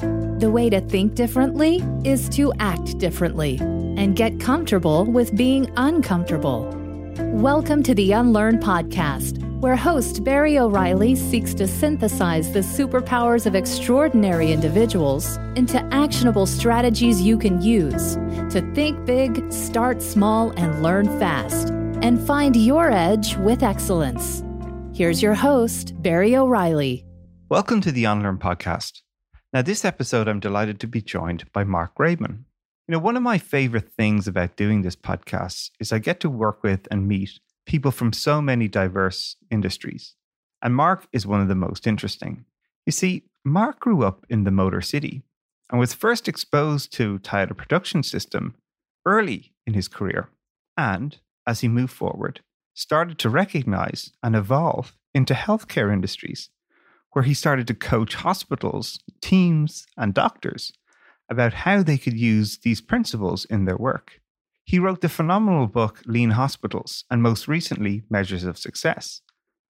The way to think differently is to act differently and get comfortable with being uncomfortable. Welcome to the Unlearn Podcast, where host Barry O'Reilly seeks to synthesize the superpowers of extraordinary individuals into actionable strategies you can use to think big, start small, and learn fast, and find your edge with excellence. Here's your host, Barry O'Reilly. Welcome to the Unlearn Podcast. Now, this episode, I'm delighted to be joined by Mark Graban. You know, one of my favorite things about doing this podcast is I get to work with and meet people from so many diverse industries. And Mark is one of the most interesting. You see, Mark grew up in the Motor City and was first exposed to Toyota Production System early in his career. And as he moved forward, started to recognize and evolve into healthcare industries where he started to coach hospitals, teams, and doctors about how they could use these principles in their work. He wrote the phenomenal book Lean Hospitals and most recently Measures of Success,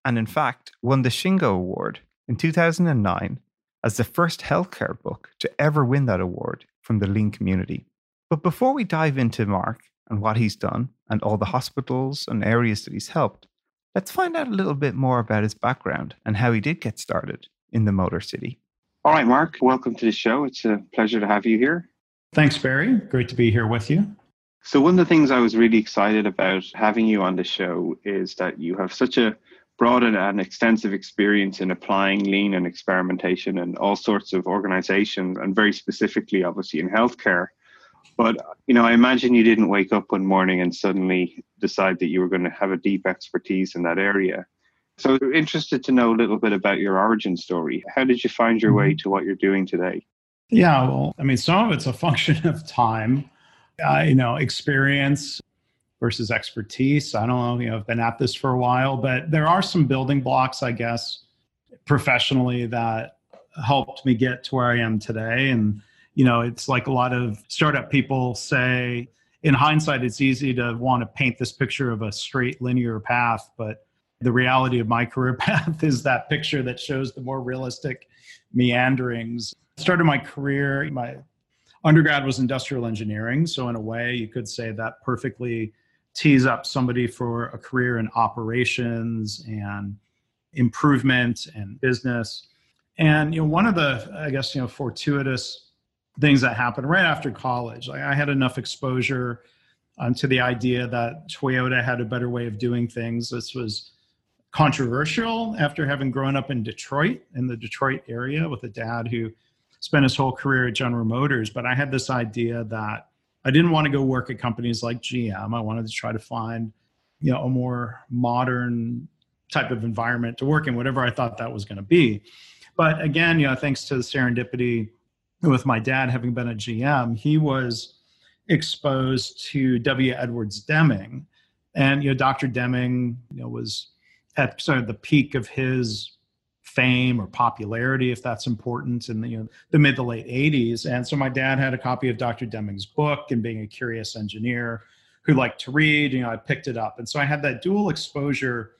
and in fact won the Shingo Award in 2009 as the first healthcare book to ever win that award from the Lean community. But before we dive into Mark and what he's done and all the hospitals and areas that he's helped, Let's find out a little bit more about his background and how he did get started in the Motor City. All right, Mark, welcome to the show. It's a pleasure to have you here. Thanks, Barry. Great to be here with you. So, one of the things I was really excited about having you on the show is that you have such a broad and extensive experience in applying lean and experimentation in all sorts of organizations, and very specifically, obviously, in healthcare. But you know, I imagine you didn't wake up one morning and suddenly decide that you were going to have a deep expertise in that area. So, interested to know a little bit about your origin story. How did you find your way mm-hmm. to what you're doing today? Yeah, well, I mean, some of it's a function of time, uh, you know, experience versus expertise. I don't know, you know, I've been at this for a while, but there are some building blocks, I guess, professionally that helped me get to where I am today. And you know it's like a lot of startup people say in hindsight it's easy to want to paint this picture of a straight linear path but the reality of my career path is that picture that shows the more realistic meanderings. Started my career my undergrad was industrial engineering so in a way you could say that perfectly tees up somebody for a career in operations and improvement and business. And you know one of the i guess you know fortuitous things that happened right after college. Like I had enough exposure um, to the idea that Toyota had a better way of doing things. This was controversial after having grown up in Detroit, in the Detroit area, with a dad who spent his whole career at General Motors. But I had this idea that I didn't want to go work at companies like GM. I wanted to try to find, you know, a more modern type of environment to work in, whatever I thought that was going to be. But again, you know, thanks to the serendipity with my dad having been a GM, he was exposed to W. Edwards Deming. And you know, Dr. Deming, you know, was at sort of the peak of his fame or popularity, if that's important, in the, you know, the mid to late 80s. And so my dad had a copy of Dr. Deming's book, and being a curious engineer who liked to read, you know, I picked it up. And so I had that dual exposure,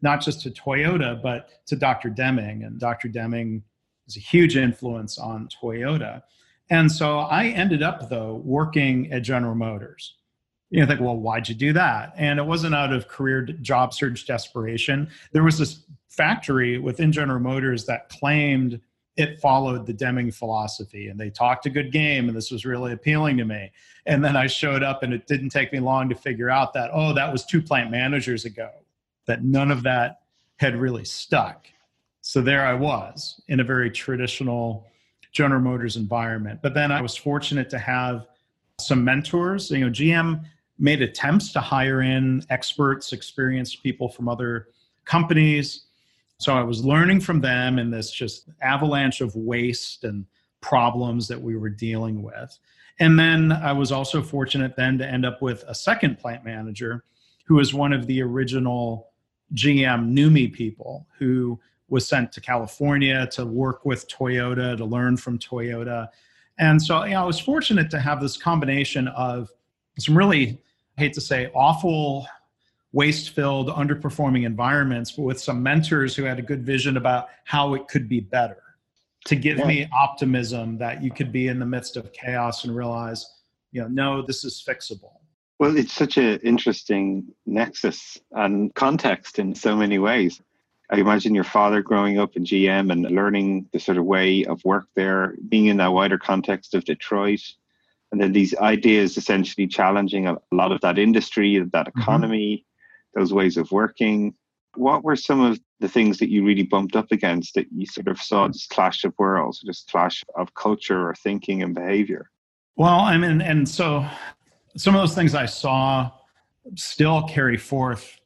not just to Toyota, but to Dr. Deming. And Dr. Deming was a huge influence on Toyota. And so I ended up, though, working at General Motors. You know, think, well, why'd you do that? And it wasn't out of career job search desperation. There was this factory within General Motors that claimed it followed the Deming philosophy and they talked a good game and this was really appealing to me. And then I showed up and it didn't take me long to figure out that, oh, that was two plant managers ago, that none of that had really stuck. So there I was in a very traditional General Motors environment. But then I was fortunate to have some mentors. You know, GM made attempts to hire in experts, experienced people from other companies. So I was learning from them in this just avalanche of waste and problems that we were dealing with. And then I was also fortunate then to end up with a second plant manager who was one of the original GM NUMMI people who was sent to California to work with Toyota, to learn from Toyota. And so you know, I was fortunate to have this combination of some really, I hate to say, awful, waste filled, underperforming environments, but with some mentors who had a good vision about how it could be better. to give yeah. me optimism that you could be in the midst of chaos and realize, you know, no, this is fixable. Well, it's such an interesting nexus and context in so many ways. I imagine your father growing up in GM and learning the sort of way of work there, being in that wider context of Detroit, and then these ideas essentially challenging a lot of that industry, that mm-hmm. economy, mm-hmm. those ways of working. What were some of the things that you really bumped up against that you sort of saw this clash of worlds, this clash of culture or thinking and behavior? Well, I mean, and so some of those things I saw still carry forth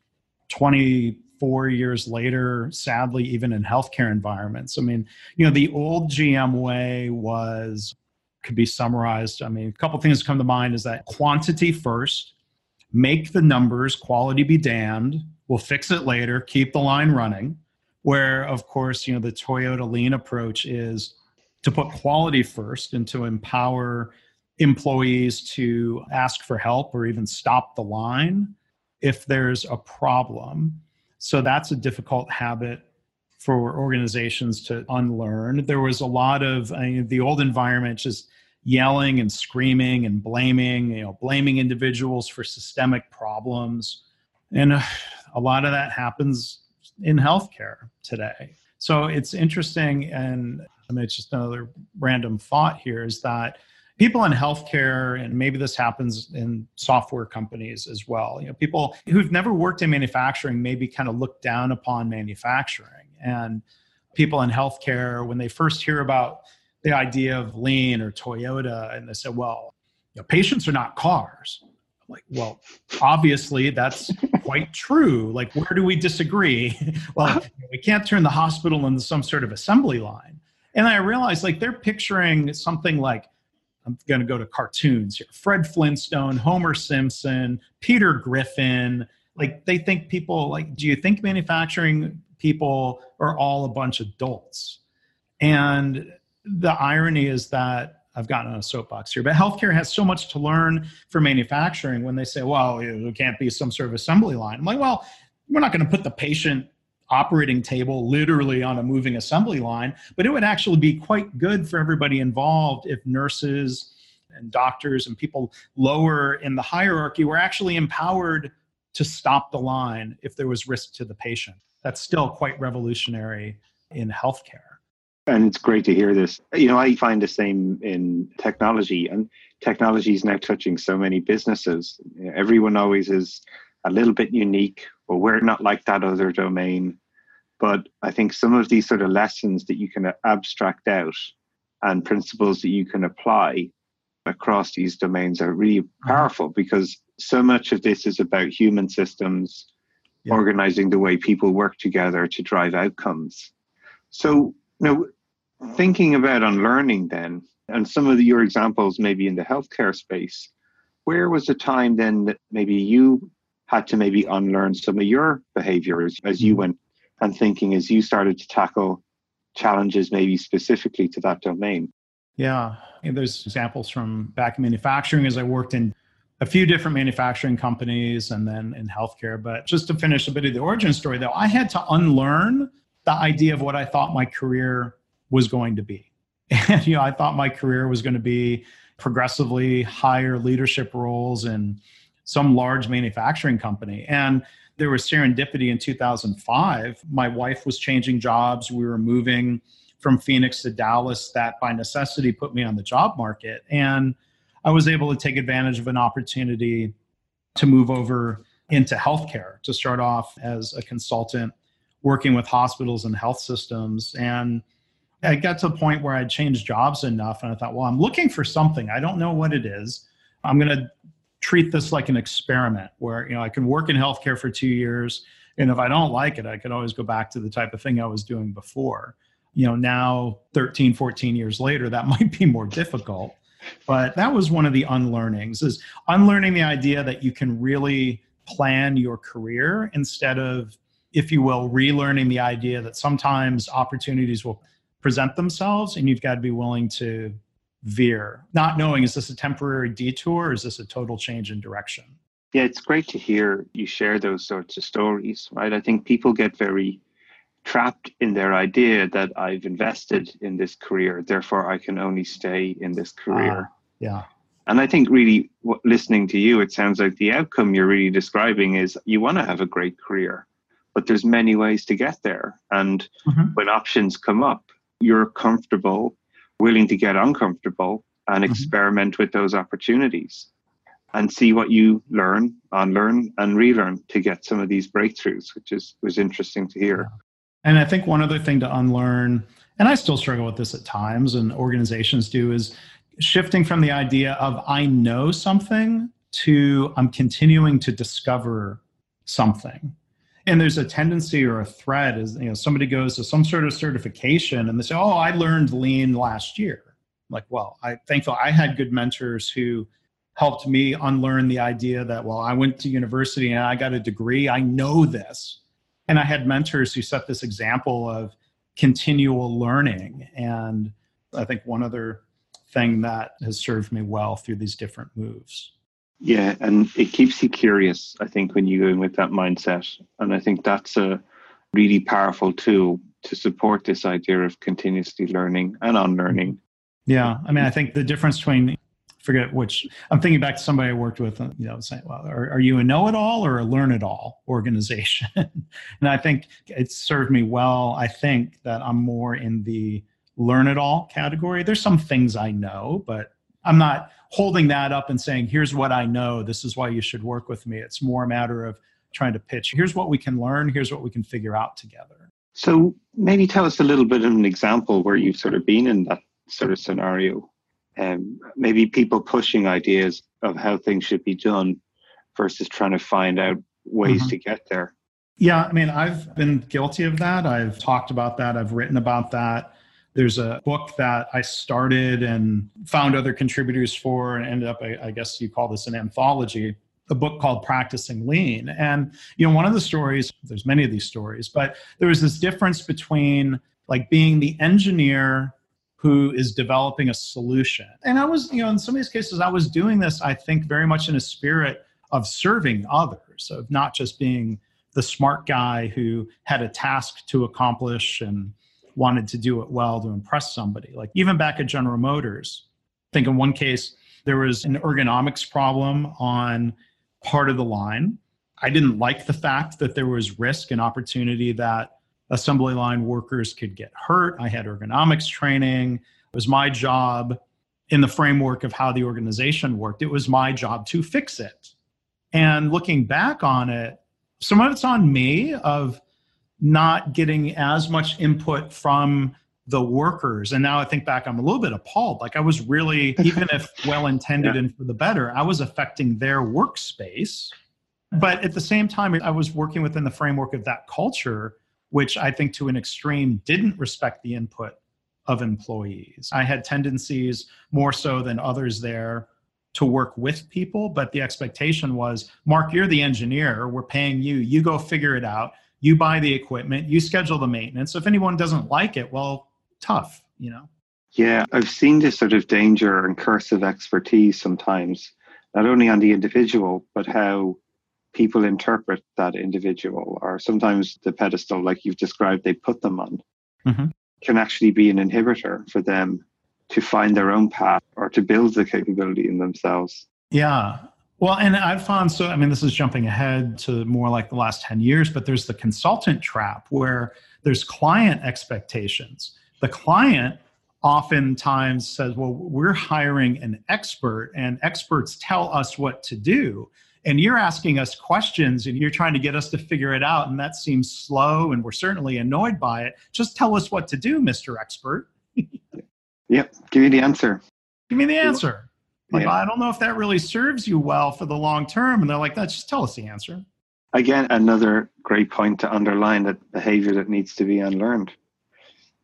24 years later, sadly, even in healthcare environments. I mean, you know, the old GM way was could be summarized. I mean, a couple things come to mind is that quantity first, make the numbers, quality be damned, we'll fix it later, keep the line running. Where, of course, you know, the Toyota lean approach is to put quality first and to empower employees to ask for help or even stop the line if there's a problem. So that's a difficult habit for organizations to unlearn. There was a lot of I mean, the old environment just yelling and screaming and blaming, you know, blaming individuals for systemic problems. And a lot of that happens in healthcare today. So it's interesting. And I mean, it's just another random thought here is that people in healthcare and maybe this happens in software companies as well. You know people who've never worked in manufacturing maybe kind of look down upon manufacturing. And people in healthcare when they first hear about the idea of lean or toyota and they say well you know, patients are not cars. I'm like well obviously that's quite true. Like where do we disagree? Well we can't turn the hospital into some sort of assembly line. And i realized like they're picturing something like I'm going to go to cartoons here. Fred Flintstone, Homer Simpson, Peter Griffin. Like they think people like, do you think manufacturing people are all a bunch of dolts? And the irony is that I've gotten on a soapbox here, but healthcare has so much to learn for manufacturing when they say, well, it can't be some sort of assembly line. I'm like, well, we're not going to put the patient operating table literally on a moving assembly line, but it would actually be quite good for everybody involved if nurses and doctors and people lower in the hierarchy were actually empowered to stop the line if there was risk to the patient. That's still quite revolutionary in healthcare. And it's great to hear this. You know, I find the same in technology, and technology is now touching so many businesses. Everyone always is a little bit unique, but we're not like that other domain. But I think some of these sort of lessons that you can abstract out and principles that you can apply across these domains are really mm-hmm. powerful because so much of this is about human systems yeah. organizing the way people work together to drive outcomes. So, you know, thinking about unlearning then, and some of the, your examples maybe in the healthcare space, where was the time then that maybe you had to maybe unlearn some of your behaviors as you mm-hmm. went and thinking as you started to tackle challenges maybe specifically to that domain? Yeah, and there's examples from back in manufacturing as I worked in a few different manufacturing companies and then in healthcare. But just to finish a bit of the origin story, though, I had to unlearn the idea of what I thought my career was going to be. And you know, I thought my career was going to be progressively higher leadership roles in some large manufacturing company. And there was serendipity in 2005. My wife was changing jobs. We were moving from Phoenix to Dallas that by necessity put me on the job market. And I was able to take advantage of an opportunity to move over into healthcare to start off as a consultant working with hospitals and health systems. And I got to a point where I'd changed jobs enough and I thought, well, I'm looking for something. I don't know what it is. I'm going to treat this like an experiment where, you know, I can work in healthcare for two years. And if I don't like it, I could always go back to the type of thing I was doing before you know now 13 14 years later that might be more difficult but that was one of the unlearnings is unlearning the idea that you can really plan your career instead of if you will relearning the idea that sometimes opportunities will present themselves and you've got to be willing to veer not knowing is this a temporary detour or is this a total change in direction yeah it's great to hear you share those sorts of stories right i think people get very trapped in their idea that I've invested in this career, therefore I can only stay in this career. Uh, yeah. And I think really listening to you, it sounds like the outcome you're really describing is you want to have a great career, but there's many ways to get there. And mm-hmm. when options come up, you're comfortable, willing to get uncomfortable and mm-hmm. experiment with those opportunities and see what you learn, unlearn, and relearn to get some of these breakthroughs, which is was interesting to hear. And I think one other thing to unlearn, and I still struggle with this at times, and organizations do, is shifting from the idea of I know something to I'm continuing to discover something. And there's a tendency or a thread is you know somebody goes to some sort of certification and they say, "Oh, I learned lean last year." Like, well, I thankful I had good mentors who helped me unlearn the idea that well, I went to university and I got a degree, I know this. And I had mentors who set this example of continual learning and I think one other thing that has served me well through these different moves. Yeah, and it keeps you curious, I think, when you go in with that mindset. And I think that's a really powerful tool to support this idea of continuously learning and unlearning. Yeah, I mean, I think the difference between forget which I'm thinking back to somebody I worked with, you know, saying, well, are, are you a know-it-all or a learn-it-all organization? and I think it served me well. I think that I'm more in the learn it all category. There's some things I know, but I'm not holding that up and saying, here's what I know. This is why you should work with me. It's more a matter of trying to pitch, here's what we can learn, here's what we can figure out together. So maybe tell us a little bit of an example where you've sort of been in that sort of scenario. Um, maybe people pushing ideas of how things should be done versus trying to find out ways mm-hmm. to get there. Yeah, I mean, I've been guilty of that. I've talked about that. I've written about that. There's a book that I started and found other contributors for and ended up, I, I guess you call this an anthology a book called practicing lean. And you know one of the stories there's many of these stories but there was this difference between like being the engineer who is developing a solution. And i was you know in some of these cases i was doing this i think very much in a spirit of serving others of not just being the smart guy who had a task to accomplish and wanted to do it well to impress somebody. Like even back at General Motors, I think in one case, there was an ergonomics problem on part of the line. I didn't like the fact that there was risk and opportunity that assembly line workers could get hurt. I had ergonomics training. It was my job in the framework of how the organization worked. It was my job to fix it. And looking back on it, some of it's on me of not getting as much input from the workers. And now I think back, I'm a little bit appalled. Like I was really, even if well intended yeah. and for the better, I was affecting their workspace. But at the same time, I was working within the framework of that culture, which I think to an extreme didn't respect the input of employees. I had tendencies more so than others there to work with people, but the expectation was Mark, you're the engineer, we're paying you, you go figure it out you buy the equipment, you schedule the maintenance. So if anyone doesn't like it, well, tough, you know. Yeah, I've seen this sort of danger and curse of expertise sometimes, not only on the individual, but how people interpret that individual, or sometimes the pedestal, like you've described, they put them on, mm-hmm. can actually be an inhibitor for them to find their own path or to build the capability in themselves. Yeah. Well, and I've found so, I mean, this is jumping ahead to more like the last 10 years, but there's the consultant trap where there's client expectations. The client oftentimes says, well, we're hiring an expert, and experts tell us what to do. And you're asking us questions and you're trying to get us to figure it out. And that seems slow, and we're certainly annoyed by it. Just tell us what to do, Mr. Expert. yep. Give me the answer. Give me the answer. Like, yeah. I don't know if that really serves you well for the long term. And they're like, that just tell us the answer. Again, another great point to underline that behavior that needs to be unlearned.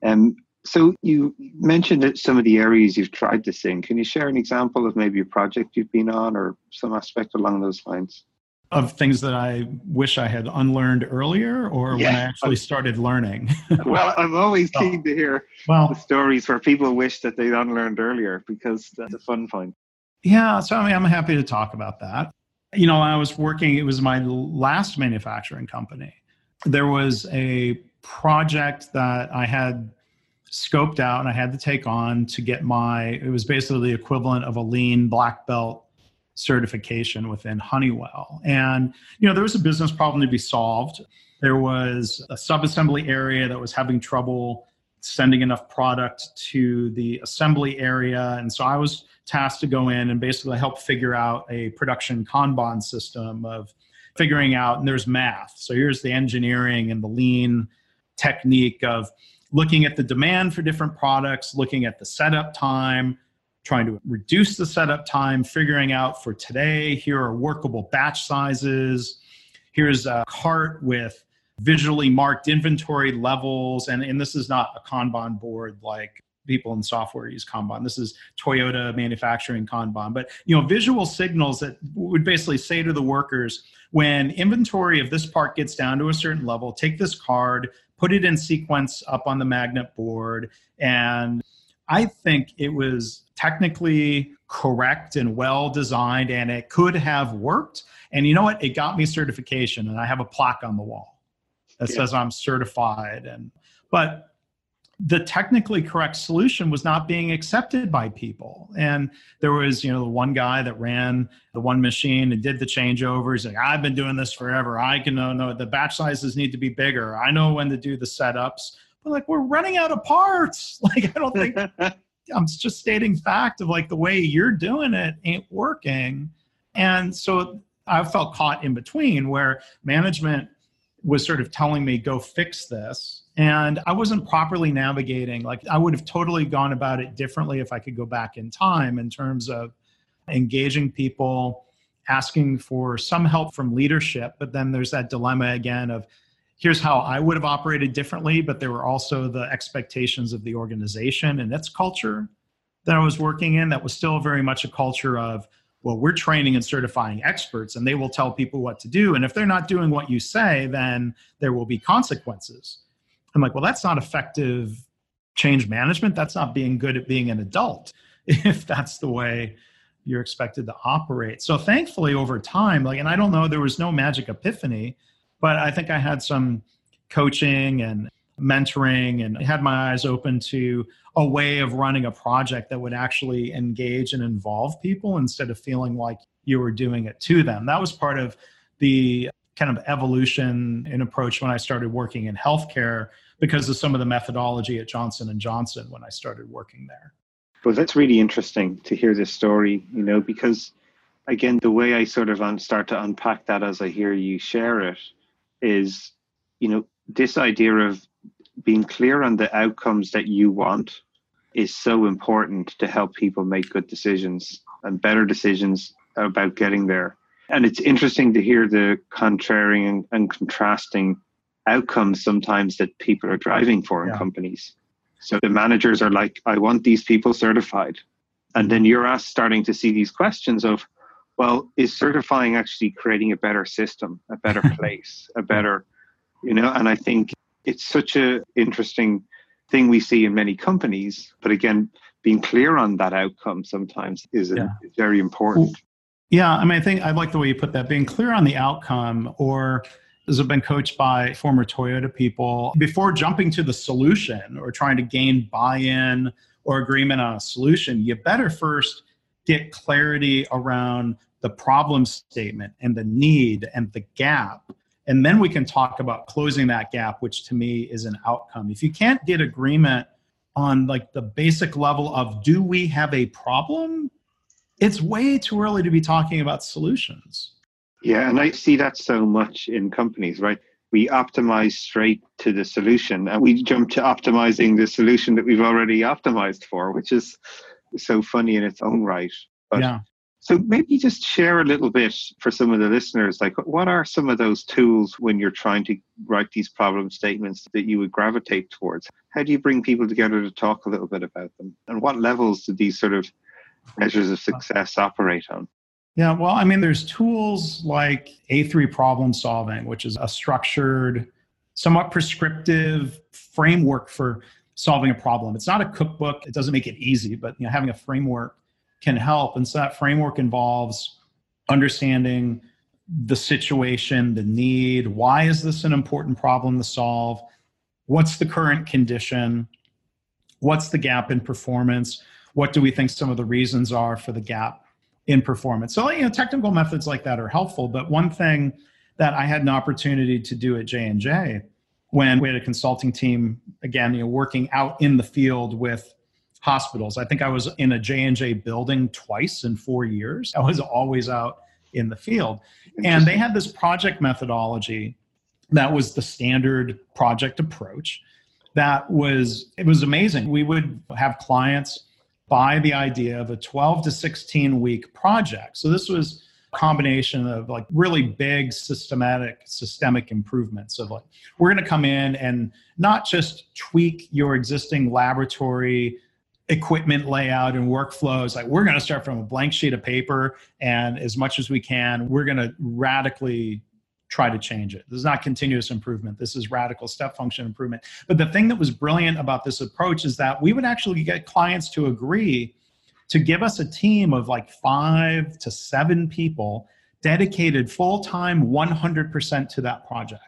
And um, so you mentioned that some of the areas you've tried this in. Can you share an example of maybe a project you've been on or some aspect along those lines? Of things that I wish I had unlearned earlier or yeah. when I actually started learning? well, I'm always keen to hear well, the stories where people wish that they'd unlearned earlier because that's a fun point. Yeah, so I mean, I'm happy to talk about that. You know, I was working, it was my last manufacturing company. There was a project that I had scoped out and I had to take on to get my, it was basically the equivalent of a lean black belt certification within Honeywell. And, you know, there was a business problem to be solved. There was a subassembly area that was having trouble sending enough product to the assembly area. And so I was tasked to go in and basically help figure out a production Kanban system of figuring out, and there's math. So here's the engineering and the lean technique of looking at the demand for different products, looking at the setup time, trying to reduce the setup time, figuring out for today, here are workable batch sizes. Here's a cart with visually marked inventory levels. And, and this is not a Kanban board like people in software use Kanban. This is Toyota manufacturing Kanban. But you know, visual signals that would basically say to the workers, when inventory of this part gets down to a certain level, take this card, put it in sequence up on the magnet board, and I think it was technically correct and well designed and it could have worked. And you know what? It got me certification and I have a plaque on the wall that yeah. says I'm certified and but the technically correct solution was not being accepted by people. And there was, you know, the one guy that ran the one machine and did the changeovers. Like, I've been doing this forever. I can know, know the batch sizes need to be bigger. I know when to do the setups. But like, we're running out of parts. Like, I don't think I'm just stating fact of like the way you're doing it ain't working. And so I felt caught in between where management was sort of telling me, go fix this. And I wasn't properly navigating. Like, I would have totally gone about it differently if I could go back in time in terms of engaging people, asking for some help from leadership. But then there's that dilemma again of, here's how I would have operated differently, but there were also the expectations of the organization and its culture that I was working in that was still very much a culture of, well, we're training and certifying experts and they will tell people what to do. And if they're not doing what you say, then there will be consequences. I'm like, well, that's not effective change management. That's not being good at being an adult if that's the way you're expected to operate. So thankfully over time, like, and I don't know, there was no magic epiphany but I think I had some coaching and mentoring and had my eyes open to a way of running a project that would actually engage and involve people instead of feeling like you were doing it to them. That was part of the kind of evolution in approach when I started working in healthcare because of some of the methodology at Johnson and Johnson when I started working there. Well, that's really interesting to hear this story, you know, because again, the way I sort of start to unpack that as I hear you share it is, you know, this idea of being clear on the outcomes that you want is so important to help people make good decisions and better decisions about getting there. And it's interesting to hear the contrarian and, contrasting outcomes sometimes that people are driving for in yeah. companies. So the managers are like, I want these people certified. And then you're asked starting to see these questions of, well, is certifying actually creating a better system, a better place, a better, you know? And I think it's such a interesting thing we see in many companies. But again, being clear on that outcome sometimes is, yeah. a, very important. Yeah, I mean, I think I like the way you put that. Being clear on the outcome, or as I've been coached by former Toyota people, before jumping to the solution or trying to gain buy-in or agreement on a solution, you better first get clarity around the problem statement and the need and the gap. And then we can talk about closing that gap, which to me is an outcome. If you can't get agreement on like the basic level of do we have a problem, it's way too early to be talking about solutions. Yeah, and I see that so much in companies, right? We optimize straight to the solution and we jump to optimizing the solution that we've already optimized for, which is so funny in its own right. But yeah. So maybe just share a little bit for some of the listeners, like what are some of those tools when you're trying to write these problem statements that you would gravitate towards? How do you bring people together to talk a little bit about them? And what levels do these sort of measures of success operate on? Yeah, well, I mean, there's tools like A3 problem solving, which is a structured, somewhat prescriptive framework for solving a problem. It's not a cookbook, it doesn't make it easy, but you know, having a framework can help. And so that framework involves understanding the situation, the need, why is this an important problem to solve? what's the current condition? What's the gap in performance? What do we think some of the reasons are for the gap in performance? So, you know, technical methods like that are helpful. But one thing that I had an opportunity to do at J and J when we had a consulting team again, you know, working out in the field with hospitals. I think I was in a J&J building twice in 4 years. I was always out in the field. And they had this project methodology that was the standard project approach that was it was amazing. We would have clients buy the idea of a 12 to 16 week project. So this was combination of like really big systematic systemic improvements of like we're going to come in and not just tweak your existing laboratory equipment layout and workflows like we're going to start from a blank sheet of paper and as much as we can we're going to radically try to change it. This is not continuous improvement. This is radical step function improvement. But the thing that was brilliant about this approach is that we would actually get clients to agree to give us a team of like five to seven people dedicated full time 100% to that project.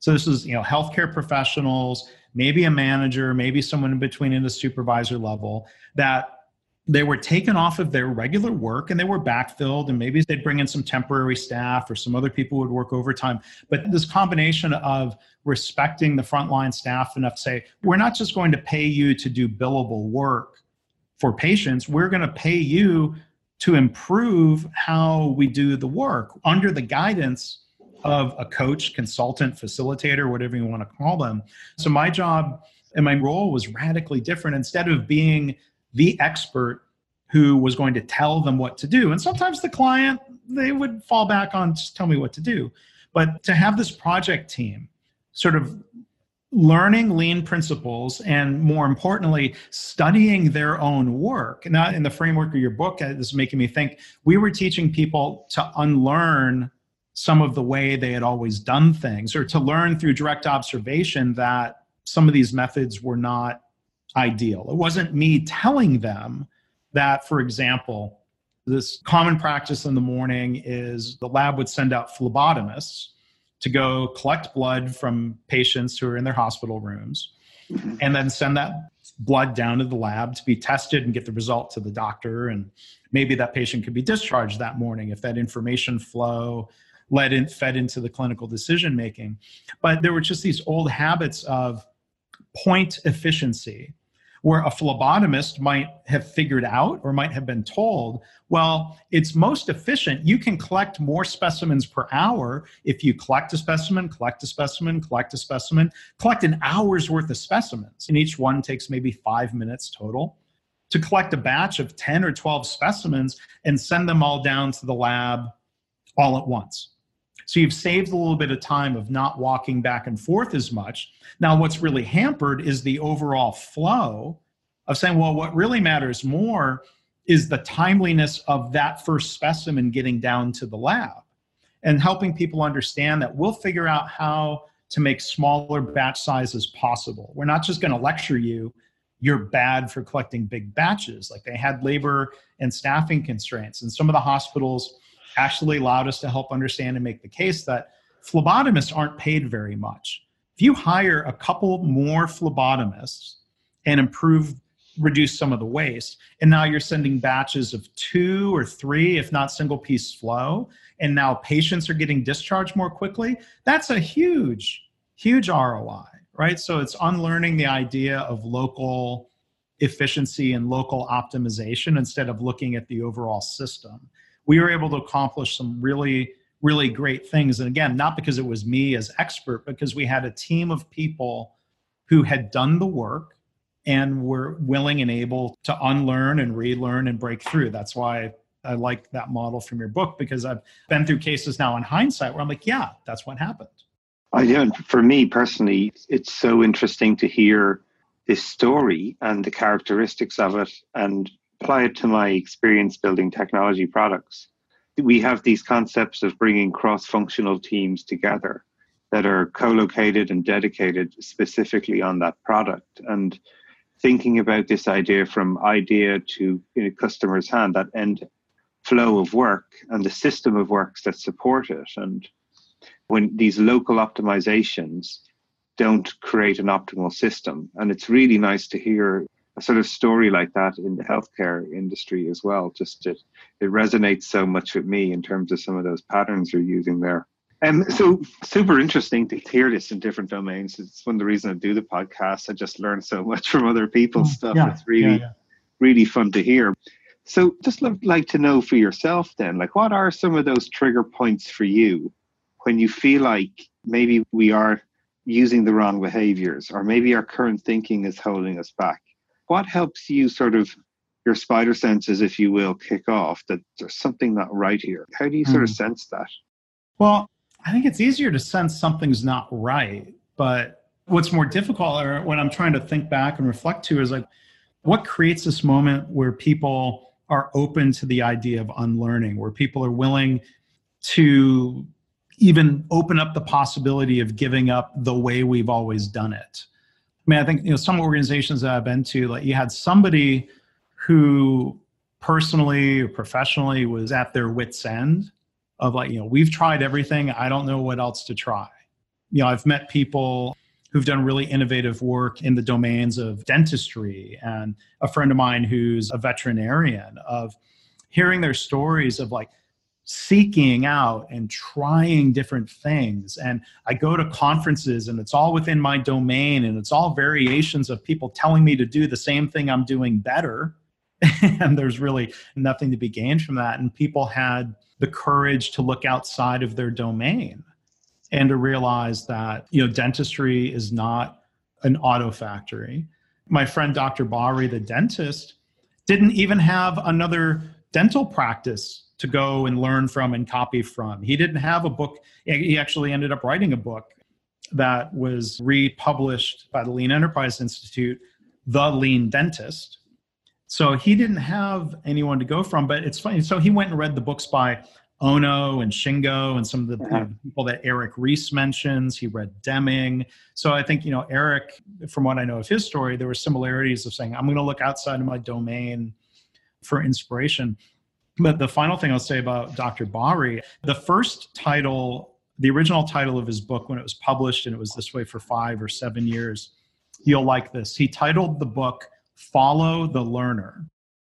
So this is, you know, healthcare professionals, maybe a manager, maybe someone in between in the supervisor level that they were taken off of their regular work and they were backfilled and maybe they'd bring in some temporary staff or some other people would work overtime. But this combination of respecting the frontline staff enough to say we're not just going to pay you to do billable work for patients, we're going to pay you to improve how we do the work under the guidance of a coach, consultant, facilitator, whatever you want to call them. So my job and my role was radically different. Instead of being the expert who was going to tell them what to do, and sometimes the client, they would fall back on just tell me what to do. But to have this project team sort of learning lean principles and more importantly studying their own work not in the framework of your book uh, is making me think we were teaching people to unlearn some of the way they had always done things or to learn through direct observation that some of these methods were not ideal it wasn't me telling them that for example this common practice in the morning is the lab would send out phlebotomists to go collect blood from patients who are in their hospital rooms mm-hmm. and then send that blood down to the lab to be tested and get the result to the doctor and maybe that patient could be discharged that morning if that information flow led in, fed into the clinical decision making but there were just these old habits of point efficiency where a phlebotomist might have figured out or might have been told, well, it's most efficient. You can collect more specimens per hour if you collect a specimen, collect a specimen, collect a specimen, collect an hour's worth of specimens. And each one takes maybe five minutes total to collect a batch of 10 or 12 specimens and send them all down to the lab all at once. So you've saved a little bit of time of not walking back and forth as much. Now, what's really hampered is the overall flow of saying, well, what really matters more is the timeliness of that first specimen getting down to the lab and helping people understand that we'll figure out how to make smaller batch sizes possible. We're not just going to lecture you you're bad for collecting big batches. Like they had labor and staffing constraints, and some of the hospitals actually allowed us to help understand and make the case that phlebotomists aren't paid very much. If you hire a couple more phlebotomists and improve, reduce some of the waste, and now you're sending batches of two or three, if not single piece flow, and now patients are getting discharged more quickly, that's a huge, huge ROI, right? So it's unlearning the idea of local efficiency and local optimization instead of looking at the overall system we were able to accomplish some really really great things. And again not because it was me as expert because we had a team of people who had done the work and were willing and able to unlearn and relearn and break through. That's why i like that model from your book because i've been through cases now in hindsight where i'm like yeah that's what happened. I for me personally it's so interesting to hear this story and the characteristics of it and apply it to my experience building technology products, we have these concepts of bringing cross functional teams together that are co located and dedicated specifically on that product. And thinking about this idea from idea to you know, customer's hand, that end flow of work and the system of works that support it. And when these local optimizations don't create an optimal system. And it's really nice to hear a sort of story like that in the healthcare industry as well. Just it, it resonates so much with me in terms of some of those patterns you're using there. And um, so super interesting to hear this in different domains. It's one of the reasons I do the podcast. I just learn so much from other people's mm, stuff. Yeah, it's really, yeah, yeah. really fun to hear. So just love, like to know for yourself then, like what are some of those trigger points for you when you feel like maybe we are using the wrong behaviors or maybe our current thinking is holding us back? What helps you sort of your spider senses, if you will, kick off that there's something not right here? How do you sort mm. of sense that? Well, I think it's easier to sense something's not right. But what's more difficult, or what I'm trying to think back and reflect to, is like, what creates this moment where people are open to the idea of unlearning, where people are willing to even open up the possibility of giving up the way we've always done it. I mean, I think you know some organizations that I've been to, like you had somebody who personally or professionally was at their wits' end of like, you know, we've tried everything. I don't know what else to try. You know, I've met people who've done really innovative work in the domains of dentistry and a friend of mine who's a veterinarian of hearing their stories of like seeking out and trying different things. And i go to conferences and it's all within my domain and it's all variations of people telling me to do the same thing i'm doing better. And there's really nothing to be gained from that. And people had the courage to look outside of their domain and to realize that you know dentistry is not an auto factory. My friend dr Bahri, the dentist didn't even have another dental practice to go and learn from and copy from he didn't have a book he actually ended up writing a book that was republished by the lean enterprise institute the lean dentist so he didn't have anyone to go from, but it's funny. So he went and read the books by Ohno and Shingo and some of the people that Eric Ries mentions. He read Deming. So I think, you know, Eric, from what I know of his story, there were similarities of saying, I'm going to look outside of my domain for inspiration. But the final thing I'll say about Dr. Bahri, the first title, the original title of his book when it was published, and it was this way for five or seven years, you'll like this. He titled the book follow the learner.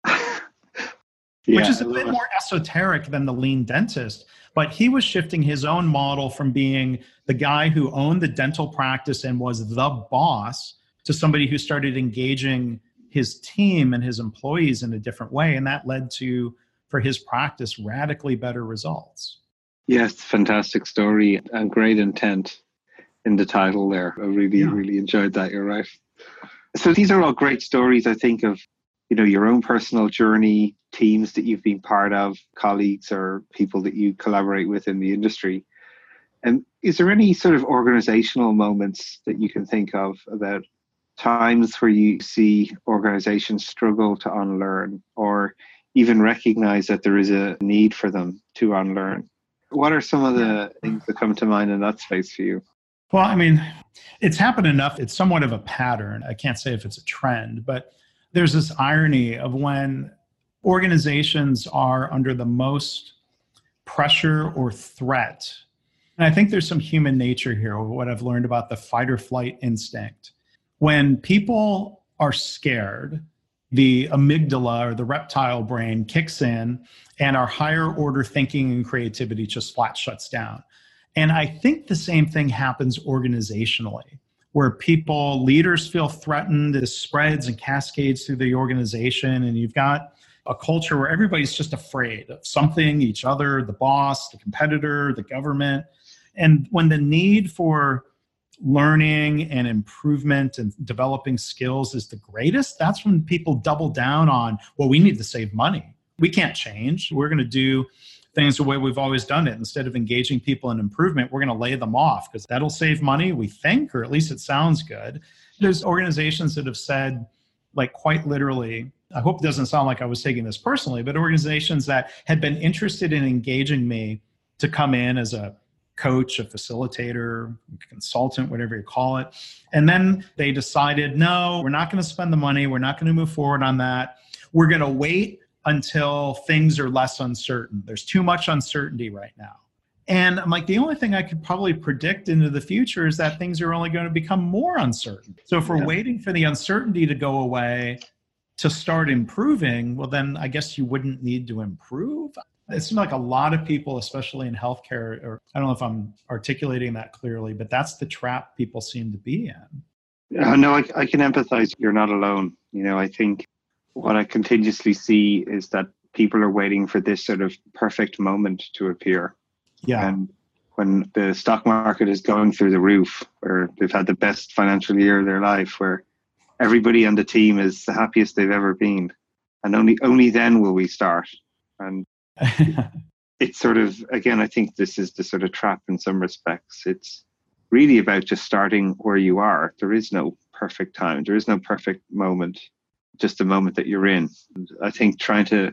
yeah, which is a bit more esoteric than the lean dentist. But he was shifting his own model from being the guy who owned the dental practice and was the boss to somebody who started engaging his team and his employees in a different way. And that led to, for his practice, radically better results. Yes, fantastic story and great intent in the title there. I really, yeah. really enjoyed that. You're right. So these are all great stories, I think, of you know your own personal journey, teams that you've been part of, colleagues or people that you collaborate with in the industry. And is there any sort of organizational moments that you can think of about times where you see organizations struggle to unlearn or even recognize that there is a need for them to unlearn? What are some of the things that come to mind in that space for you? Well, I mean, it's happened enough. It's somewhat of a pattern. I can't say if it's a trend, but there's this irony of when organizations are under the most pressure or threat. And I think there's some human nature here, what I've learned about the fight or flight instinct. When people are scared, the amygdala or the reptile brain kicks in, and our higher order thinking and creativity just flat shuts down. And I think the same thing happens organizationally, where people, leaders feel threatened, it spreads and cascades through the organization, and you've got a culture where everybody's just afraid of something, each other, the boss, the competitor, the government. And when the need for learning and improvement and developing skills is the greatest, that's when people double down on, well, we need to save money. We can't change. We're going to do things the way we've always done it. Instead of engaging people in improvement, we're going to lay them off because that'll save money, we think, or at least it sounds good. There's organizations that have said, like quite literally, I hope it doesn't sound like I was taking this personally, but organizations that had been interested in engaging me to come in as a coach, a facilitator, consultant, whatever you call it. And then they decided, no, we're not going to spend the money. We're not going to move forward on that. We're going to wait until things are less uncertain. There's too much uncertainty right now. And I'm like, the only thing I could probably predict into the future is that things are only going to become more uncertain. So if we're yeah. waiting for the uncertainty to go away to start improving, well, then I guess you wouldn't need to improve. It seems like a lot of people, especially in healthcare, or I don't know if I'm articulating that clearly, but that's the trap people seem to be in. Uh, no, I, I can empathize. You're not alone. You know, I think what I continuously see is that people are waiting for this sort of perfect moment to appear. Yeah. And when the stock market is going through the roof, or they've had the best financial year of their life, where everybody on the team is the happiest they've ever been, and only only then will we start. And it's sort of again, I think this is the sort of trap in some respects. It's really about just starting where you are. There is no perfect time. There is no perfect moment. Just the moment that you're in. I think trying to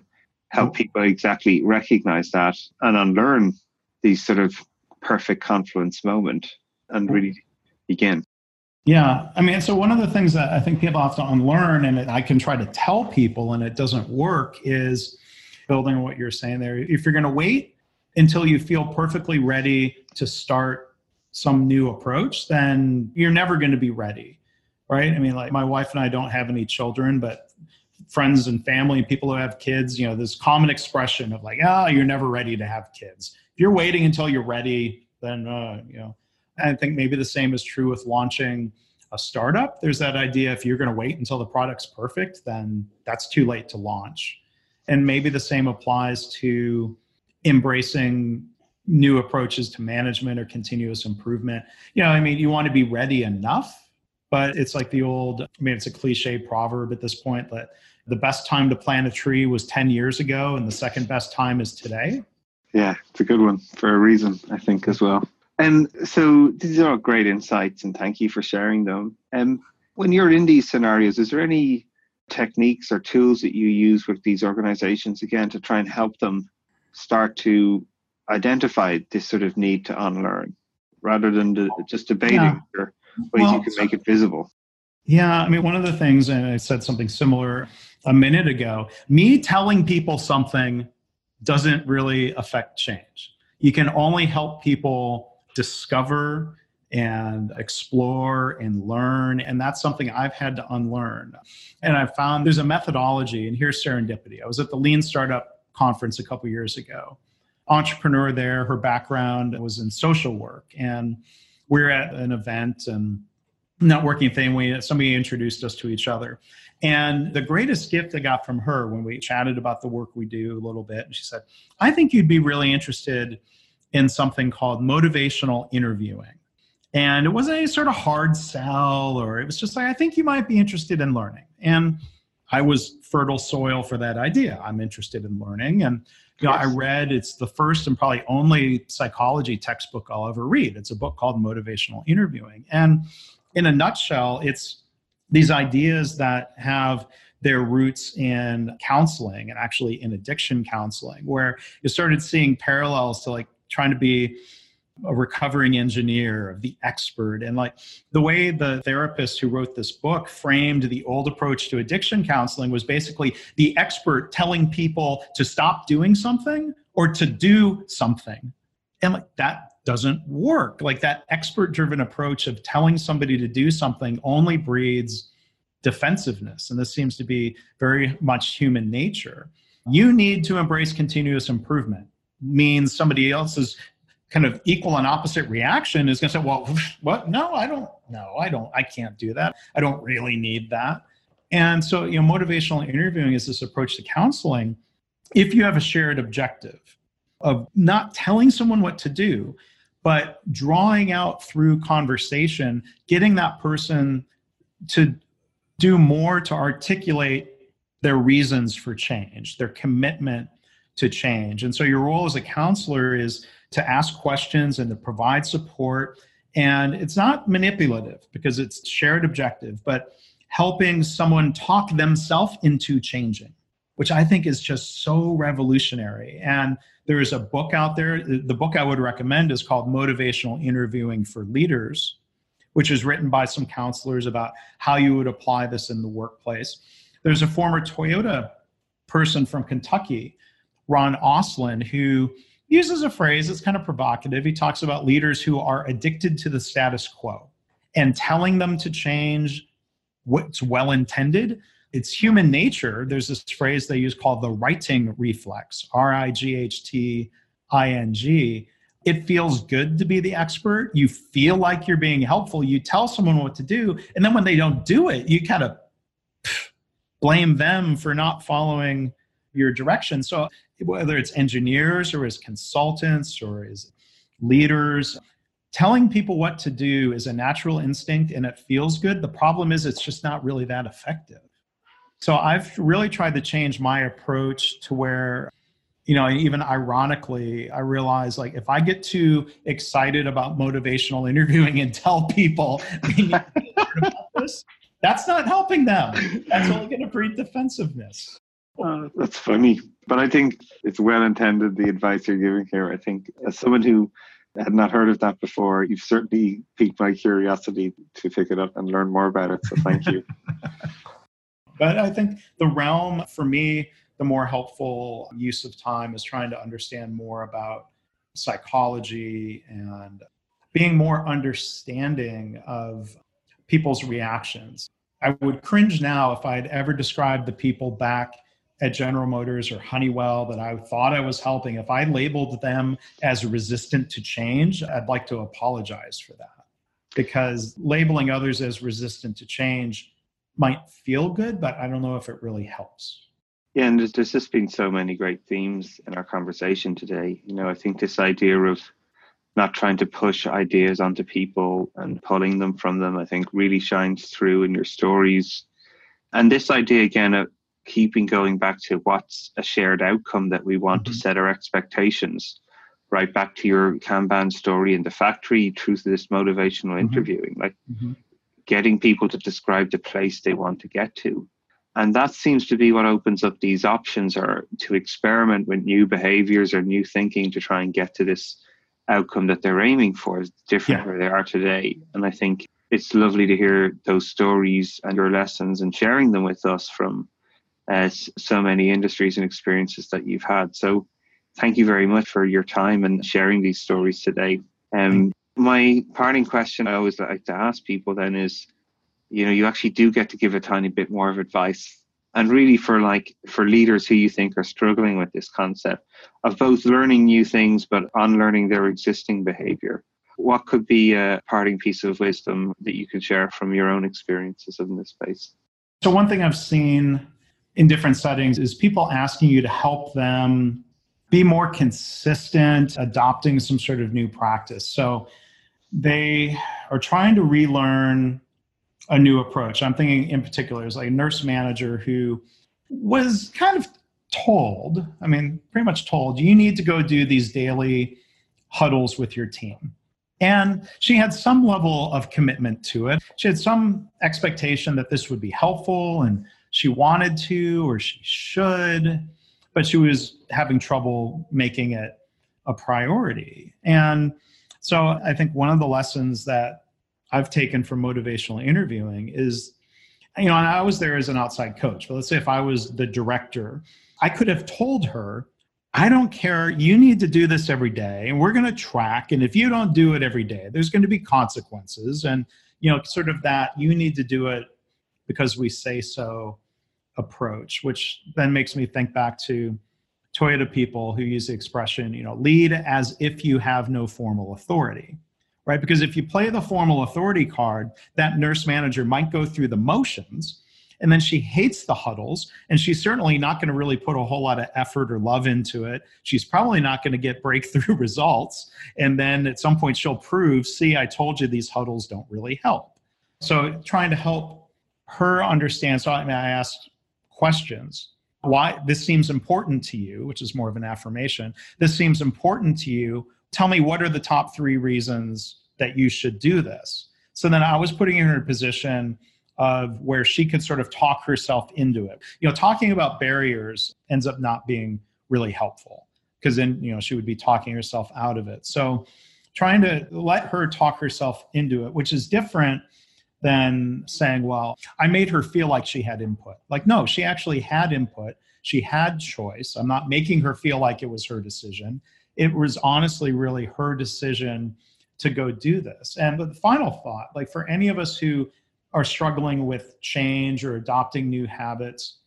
help mm. people exactly recognize that and unlearn these sort of perfect confluence moment and mm. really begin. Yeah, I mean, so one of the things that I think people have to unlearn, and I can try to tell people, and it doesn't work, is building on what you're saying there. If you're going to wait until you feel perfectly ready to start some new approach, then you're never going to be ready, right? I mean, like my wife and I don't have any children, but friends and family, people who have kids, you know, this common expression of like, oh, you're never ready to have kids. If you're waiting until you're ready, then, uh, you know, I think maybe the same is true with launching a startup. There's that idea if you're going to wait until the product's perfect, then that's too late to launch. And maybe the same applies to embracing new approaches to management or continuous improvement. You know, I mean, you want to be ready enough, but it's like the old, I mean, it's a cliche proverb at this point that the best time to plant a tree was 10 years ago and the second best time is today. Yeah, it's a good one for a reason, I think, as well. And so these are all great insights, and thank you for sharing them. And um, when you're in these scenarios, is there any techniques or tools that you use with these organizations again to try and help them start to identify this sort of need to unlearn rather than the, just debating yeah. or ways well, you can make it visible? Yeah, I mean, one of the things, and I said something similar a minute ago, me telling people something doesn't really affect change. You can only help people discover and explore and learn. And that's something I've had to unlearn. And I found there's a methodology, and here's serendipity. I was at the Lean Startup Conference a couple years ago. Entrepreneur there, her background was in social work. And we are at an event and networking thing. We somebody introduced us to each other. And the greatest gift I got from her when we chatted about the work we do a little bit, and she said, I think you'd be really interested in something called motivational interviewing. And it wasn't any sort of hard sell, or it was just like, I think you might be interested in learning. And I was fertile soil for that idea. I'm interested in learning. And you know, I read it's the first and probably only psychology textbook I'll ever read. It's a book called Motivational Interviewing. And in a nutshell, it's these ideas that have their roots in counseling and actually in addiction counseling, where you started seeing parallels to like trying to be a recovering engineer, of the expert. And like the way the therapist who wrote this book framed the old approach to addiction counseling was basically the expert telling people to stop doing something or to do something. And like that doesn't work. Like that expert driven approach of telling somebody to do something only breeds defensiveness. And this seems to be very much human nature. You need to embrace continuous improvement means somebody else's kind of equal and opposite reaction is going to say, well, what? No, I don't, no, I don't, I can't do that. I don't really need that. And so, you know, motivational interviewing is this approach to counseling. If you have a shared objective of not telling someone what to do, but drawing out through conversation, getting that person to do more to articulate their reasons for change, their commitment to change. And so your role as a counselor is to ask questions and to provide support. And it's not manipulative because it's shared objective, but helping someone talk themselves into changing, which I think is just so revolutionary. And there is a book out there. The book I would recommend is called Motivational Interviewing for Leaders, which is written by some counselors about how you would apply this in the workplace. There's a former Toyota person from Kentucky Ron Oslin, who uses a phrase that's kind of provocative. He talks about leaders who are addicted to the status quo and telling them to change what's well intended. It's human nature. There's this phrase they use called the righting reflex, R I G H T I N G. It feels good to be the expert. You feel like you're being helpful. You tell someone what to do. And then when they don't do it, you kind of blame them for not following your direction. So whether it's engineers or as consultants or as leaders, telling people what to do is a natural instinct and it feels good. The problem is it's just not really that effective. So I've really tried to change my approach to where you know, even ironically, I realize like if I get too excited about motivational interviewing and tell people this, that's not helping them. That's only going to breed defensiveness. Uh, that's funny, but I think it's well intended. The advice you're giving here, I think, as someone who had not heard of that before, you've certainly piqued my curiosity to pick it up and learn more about it. So thank you. but I think the realm for me the more helpful use of time is trying to understand more about psychology and being more understanding of people's reactions. I would cringe now if I'd ever described the people back at General Motors or Honeywell that I thought I was helping. If I labeled them as resistant to change, I'd like to apologize for that. Because labeling others as resistant to change might feel good, but I don't know if it really helps. Yeah, and there's, just been so many great themes in our conversation today. You know, I think this idea of not trying to push ideas onto people and pulling them from them, I think really shines through in your stories. And this idea again of keeping going back to what's a shared outcome that we want mm-hmm. to set our expectations, right back to your Kanban story in the factory through this motivational mm-hmm. interviewing, like mm-hmm. getting people to describe the place they want to get to and that seems to be what opens up these options or to experiment with new behaviors or new thinking to try and get to this outcome that they're aiming for is different yeah. where they are today and i think it's lovely to hear those stories and your lessons and sharing them with us from uh, so many industries and experiences that you've had. So thank you very much for your time and sharing these stories today. Um, my parting question i always like to ask people then is you know you actually do get to give a tiny bit more of advice and really for like for leaders who you think are struggling with this concept of both learning new things but unlearning their existing behavior. What could be a parting piece of wisdom that you could share from your own experiences in this space? So one thing i've seen in different settings is people asking you to help them be more consistent adopting some sort of new practice so they are trying to relearn a new approach. I'm thinking in particular is like a nurse manager who was kind of told, I mean, pretty much told, you need to go do these daily huddles with your team. And she had some level of commitment to it. She had some expectation that this would be helpful and she wanted to or she should, but she was having trouble making it a priority. And so I think one of the lessons that I've taken from motivational interviewing is, you know, I was there as an outside coach, but let's say if I was the director, I could have told her, I don't care. You need to do this every day, and we're going to track. And if you don't do it every day, there's going to be consequences. And, you know, sort of that you need to do it because we say so approach, which then makes me think back to Toyota people who use the expression, you know, lead as if you have no formal authority right? Because if you play the formal authority card, that nurse manager might go through the motions and then she hates the huddles and she's certainly not going to really put a whole lot of effort or love into it she's probably not going to get breakthrough results and then at some point she'll prove see i told you these huddles don't really help so trying to help her understand so i, mean, I asked questions why this seems important to you which is more of an affirmation this seems important to you tell me what are the top three reasons that you should do this. So then I was putting her in a position of where she could sort of talk herself into it. You know, talking about barriers ends up not being really helpful because then, you know, she would be talking herself out of it. So trying to let her talk herself into it, which is different than saying, well, I made her feel like she had input. Like, no, she actually had input. She had choice. I'm not making her feel like it was her decision it was honestly really her decision to go do this. And the final thought, like for any of us who are struggling with change or adopting new habits,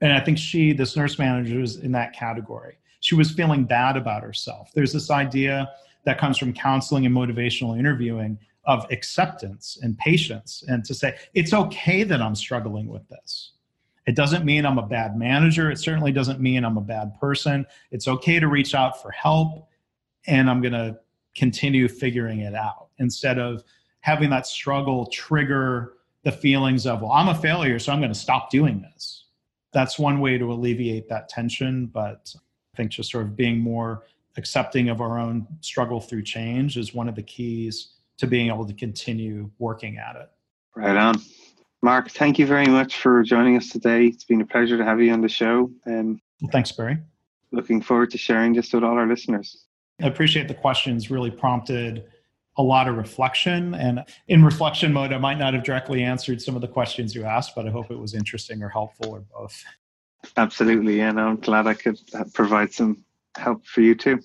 and I think she, this nurse manager, was in that category. She was feeling bad about herself. There's this idea that comes from counseling and motivational interviewing of acceptance and patience and to say, it's okay that I'm struggling with this. It doesn't mean I'm a bad manager. It certainly doesn't mean I'm a bad person. It's okay to reach out for help, and I'm going to continue figuring it out instead of having that struggle trigger the feelings of, well, I'm a failure, so I'm going to stop doing this. That's one way to alleviate that tension. But I think just sort of being more accepting of our own struggle through change is one of the keys to being able to continue working at it. Right on. Mark, thank you very much for joining us today. It's been a pleasure to have you on the show. Um, Thanks, Barry. Looking forward to sharing this with all our listeners. I appreciate the questions, really prompted a lot of reflection. And in reflection mode, I might not have directly answered some of the questions you asked, but I hope it was interesting or helpful or both. Absolutely. And I'm glad I could provide some help for you too.